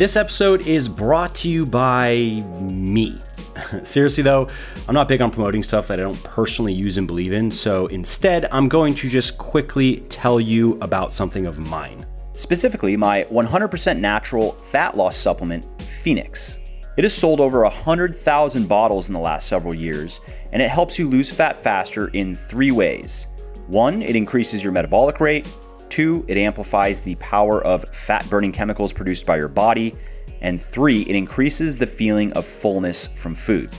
this episode is brought to you by me. Seriously, though, I'm not big on promoting stuff that I don't personally use and believe in, so instead, I'm going to just quickly tell you about something of mine. Specifically, my 100% natural fat loss supplement, Phoenix. It has sold over 100,000 bottles in the last several years, and it helps you lose fat faster in three ways. One, it increases your metabolic rate. Two, it amplifies the power of fat burning chemicals produced by your body. And three, it increases the feeling of fullness from food.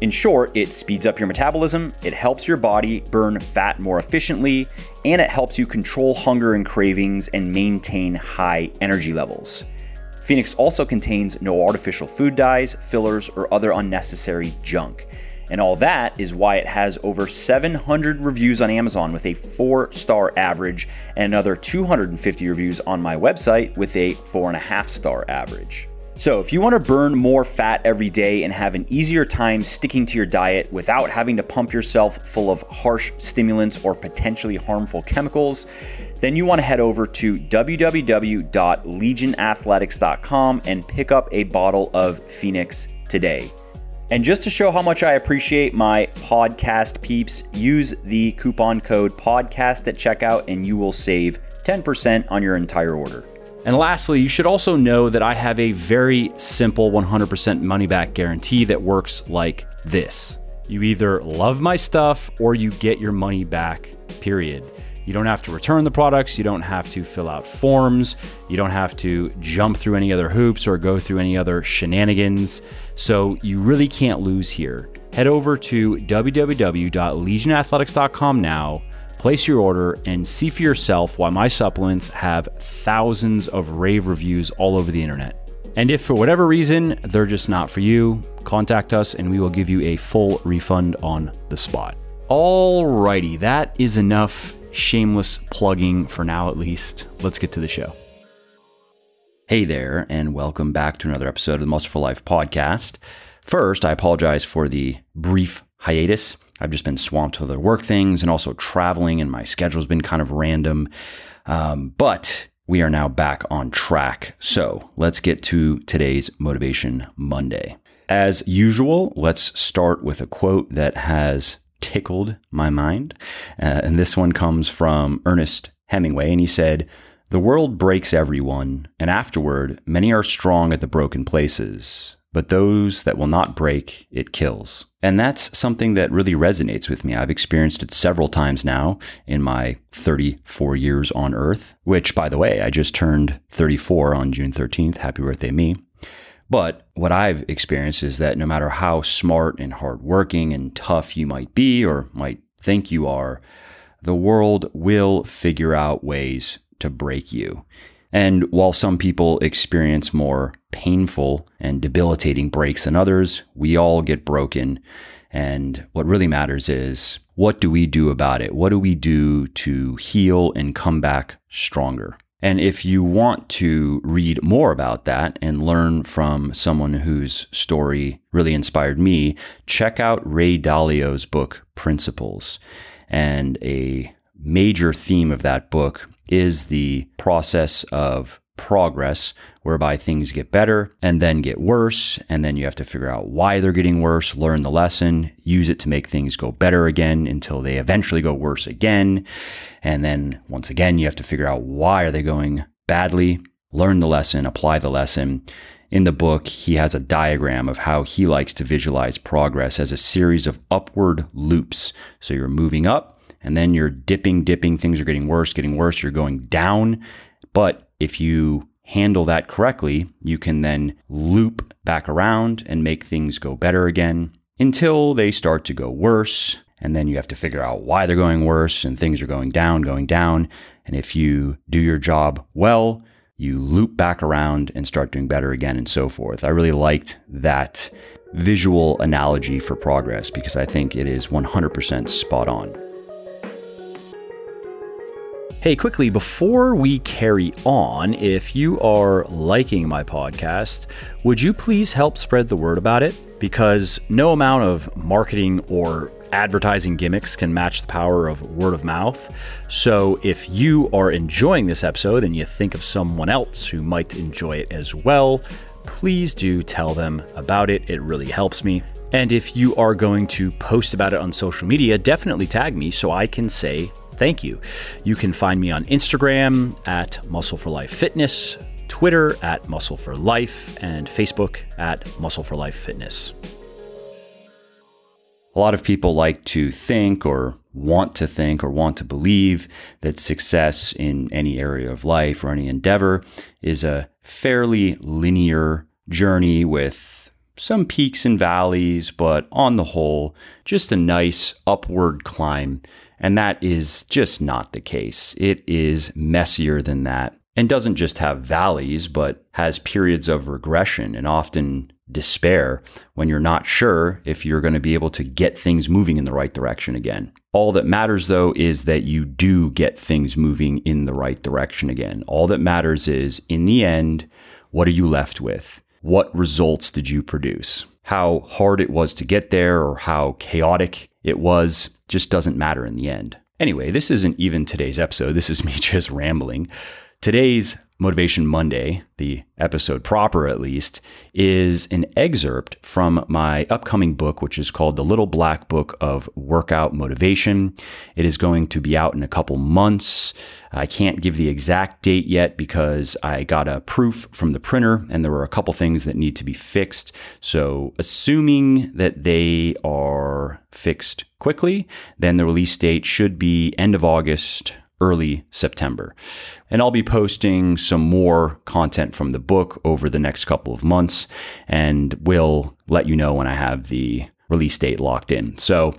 In short, it speeds up your metabolism, it helps your body burn fat more efficiently, and it helps you control hunger and cravings and maintain high energy levels. Phoenix also contains no artificial food dyes, fillers, or other unnecessary junk. And all that is why it has over 700 reviews on Amazon with a four star average, and another 250 reviews on my website with a four and a half star average. So, if you want to burn more fat every day and have an easier time sticking to your diet without having to pump yourself full of harsh stimulants or potentially harmful chemicals, then you want to head over to www.legionathletics.com and pick up a bottle of Phoenix today. And just to show how much I appreciate my podcast peeps, use the coupon code podcast at checkout and you will save 10% on your entire order. And lastly, you should also know that I have a very simple 100% money back guarantee that works like this. You either love my stuff or you get your money back, period. You don't have to return the products. You don't have to fill out forms. You don't have to jump through any other hoops or go through any other shenanigans. So you really can't lose here. Head over to www.legionathletics.com now, place your order, and see for yourself why my supplements have thousands of rave reviews all over the internet. And if for whatever reason they're just not for you, contact us and we will give you a full refund on the spot. Alrighty, that is enough shameless plugging for now at least. Let's get to the show. Hey there, and welcome back to another episode of the Muscle for Life podcast. First, I apologize for the brief hiatus. I've just been swamped with other work things and also traveling, and my schedule's been kind of random. Um, but we are now back on track. So let's get to today's Motivation Monday. As usual, let's start with a quote that has tickled my mind. Uh, and this one comes from Ernest Hemingway, and he said, The world breaks everyone, and afterward, many are strong at the broken places. But those that will not break, it kills. And that's something that really resonates with me. I've experienced it several times now in my 34 years on Earth, which, by the way, I just turned 34 on June 13th. Happy birthday, me. But what I've experienced is that no matter how smart and hardworking and tough you might be or might think you are, the world will figure out ways to break you. And while some people experience more painful and debilitating breaks than others, we all get broken. And what really matters is what do we do about it? What do we do to heal and come back stronger? And if you want to read more about that and learn from someone whose story really inspired me, check out Ray Dalio's book, Principles. And a major theme of that book is the process of progress whereby things get better and then get worse. And then you have to figure out why they're getting worse, learn the lesson, use it to make things go better again until they eventually go worse again. And then once again, you have to figure out why are they going badly, learn the lesson, apply the lesson. In the book, he has a diagram of how he likes to visualize progress as a series of upward loops. So you're moving up and then you're dipping, dipping, things are getting worse, getting worse, you're going down. But if you handle that correctly, you can then loop back around and make things go better again until they start to go worse. And then you have to figure out why they're going worse and things are going down, going down. And if you do your job well, you loop back around and start doing better again and so forth. I really liked that visual analogy for progress because I think it is 100% spot on. Hey, quickly, before we carry on, if you are liking my podcast, would you please help spread the word about it? Because no amount of marketing or advertising gimmicks can match the power of word of mouth. So if you are enjoying this episode and you think of someone else who might enjoy it as well, please do tell them about it. It really helps me. And if you are going to post about it on social media, definitely tag me so I can say thank you. You can find me on Instagram at Muscle for Life Fitness, Twitter at Muscle for Life, and Facebook at Muscle for Life Fitness. A lot of people like to think or want to think or want to believe that success in any area of life or any endeavor is a fairly linear journey with some peaks and valleys, but on the whole, just a nice upward climb. And that is just not the case. It is messier than that and doesn't just have valleys, but has periods of regression and often despair when you're not sure if you're going to be able to get things moving in the right direction again. All that matters, though, is that you do get things moving in the right direction again. All that matters is, in the end, what are you left with? What results did you produce? How hard it was to get there or how chaotic it was just doesn't matter in the end. Anyway, this isn't even today's episode. This is me just rambling. Today's Motivation Monday, the episode proper at least, is an excerpt from my upcoming book, which is called The Little Black Book of Workout Motivation. It is going to be out in a couple months. I can't give the exact date yet because I got a proof from the printer and there were a couple things that need to be fixed. So, assuming that they are fixed quickly, then the release date should be end of August early September. And I'll be posting some more content from the book over the next couple of months, and will let you know when I have the release date locked in. So,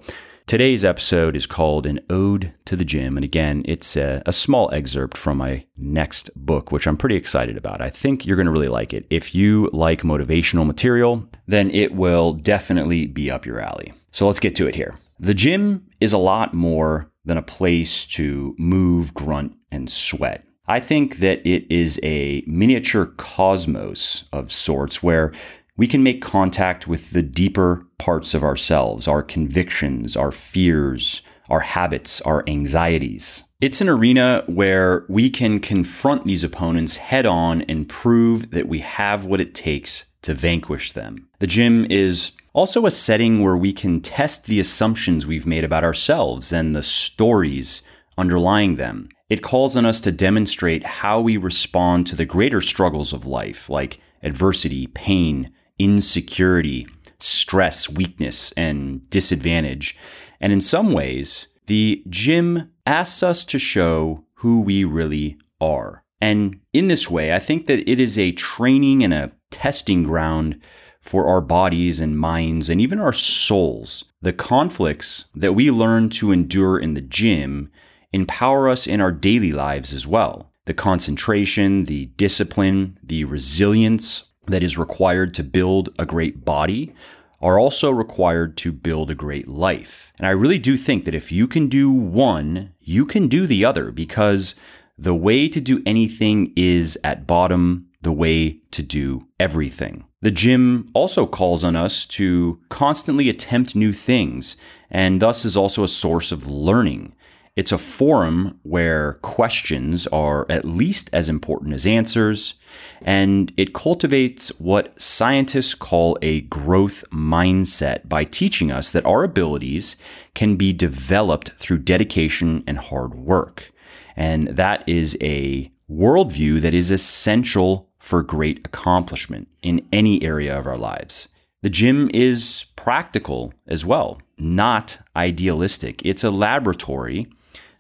Today's episode is called An Ode to the Gym. And again, it's a, a, small excerpt from my next book, which I'm pretty excited about. I think you're going to really like it. If you like motivational material, then it will definitely be up your alley. So let's get to it here. The gym is a lot more than a place to move, grunt, and sweat. I think that it is a miniature cosmos of sorts where we can make contact with the deeper parts of ourselves, our convictions, our fears, our habits, our anxieties. It's an arena where we can confront these opponents head on and prove that we have what it takes to vanquish them. The gym is also a setting where we can test the assumptions we've made about ourselves and the stories underlying them. It calls on us to demonstrate how we respond to the greater struggles of life, like adversity, pain, insecurity, stress, weakness, and disadvantage. And in some ways, the gym asks us to show who we really are. And in this way, I think that it is a training and a testing ground for our bodies and minds and even our souls. The conflicts that we learn to endure in the gym empower us in our daily lives as well. The concentration, the discipline, the resilience that is required to build a great body are also required to build a great life. And I really do think that if you can do one, you can do the other because the way to do anything is at bottom the way to do everything. The gym also calls on us to constantly attempt new things and thus is also a source of learning. It's a forum where questions are at least as important as answers, and it cultivates what scientists call a growth mindset by teaching us that our abilities can be developed through dedication and hard work. And that is a worldview that is essential for great accomplishment in any area of our lives. The gym is practical as well, not idealistic. It's a laboratory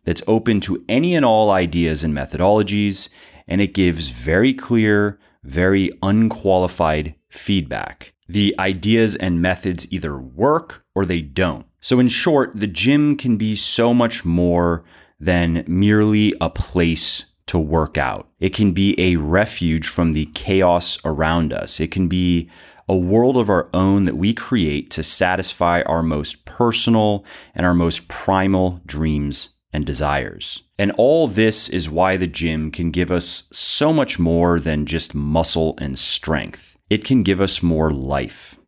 that's open to any and all ideas and methodologies, and it gives very clear, very unqualified feedback. The ideas and methods either work or they don't. So, in short, the gym can be so much more than merely a place to work out. It can be a refuge from the chaos around us. It can be a world of our own that we create to satisfy our most personal and our most primal dreams and desires. And all this is why the gym can give us so much more than just muscle and strength. It can give us more life.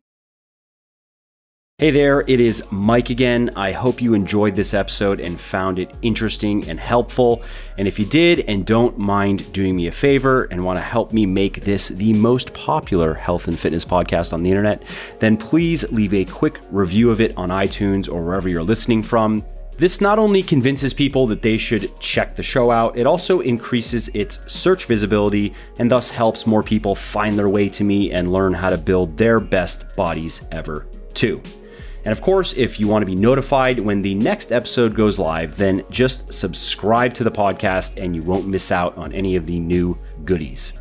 Hey there, it is Mike again. I hope you enjoyed this episode and found it interesting and helpful. And if you did and don't mind doing me a favor and want to help me make this the most popular health and fitness podcast on the internet, then please leave a quick review of it on iTunes or wherever you're listening from. This not only convinces people that they should check the show out, it also increases its search visibility and thus helps more people find their way to me and learn how to build their best bodies ever, too. And of course, if you want to be notified when the next episode goes live, then just subscribe to the podcast and you won't miss out on any of the new goodies.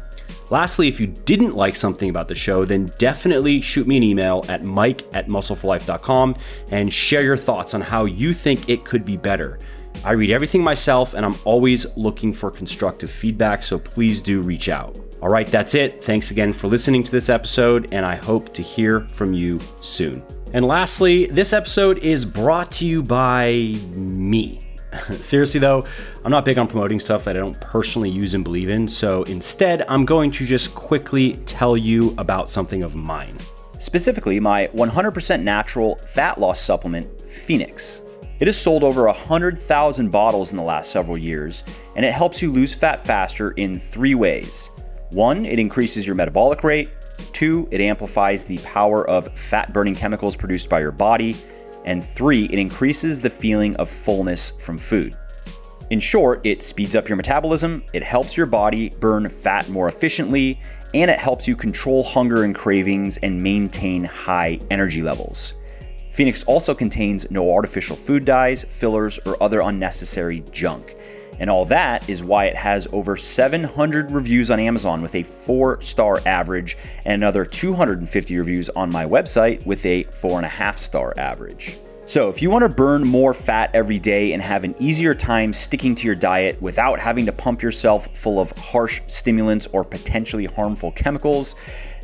Lastly, if you didn't like something about the show, then definitely shoot me an email at mike at muscleforlife.com and share your thoughts on how you think it could be better. I read everything myself and I'm always looking for constructive feedback, so please do reach out. All right, that's it. Thanks again for listening to this episode, and I hope to hear from you soon. And lastly, this episode is brought to you by me. Seriously, though, I'm not big on promoting stuff that I don't personally use and believe in, so instead, I'm going to just quickly tell you about something of mine. Specifically, my 100% natural fat loss supplement, Phoenix. It has sold over 100,000 bottles in the last several years, and it helps you lose fat faster in three ways. One, it increases your metabolic rate. Two, it amplifies the power of fat burning chemicals produced by your body. And three, it increases the feeling of fullness from food. In short, it speeds up your metabolism, it helps your body burn fat more efficiently, and it helps you control hunger and cravings and maintain high energy levels. Phoenix also contains no artificial food dyes, fillers, or other unnecessary junk. And all that is why it has over 700 reviews on Amazon with a four star average, and another 250 reviews on my website with a four and a half star average. So, if you want to burn more fat every day and have an easier time sticking to your diet without having to pump yourself full of harsh stimulants or potentially harmful chemicals,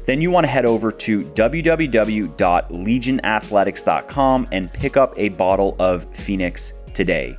then you want to head over to www.legionathletics.com and pick up a bottle of Phoenix today.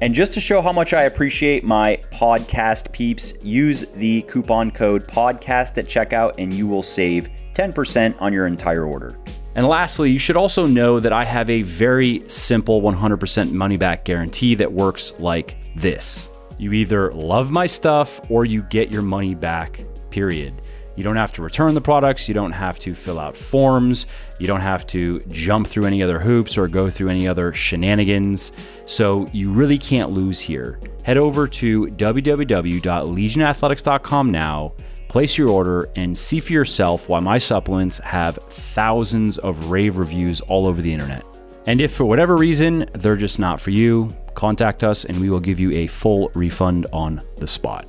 And just to show how much I appreciate my podcast peeps, use the coupon code podcast at checkout and you will save 10% on your entire order. And lastly, you should also know that I have a very simple 100% money back guarantee that works like this. You either love my stuff or you get your money back, period. You don't have to return the products. You don't have to fill out forms. You don't have to jump through any other hoops or go through any other shenanigans. So you really can't lose here. Head over to www.legionathletics.com now, place your order, and see for yourself why my supplements have thousands of rave reviews all over the internet. And if for whatever reason they're just not for you, contact us and we will give you a full refund on the spot.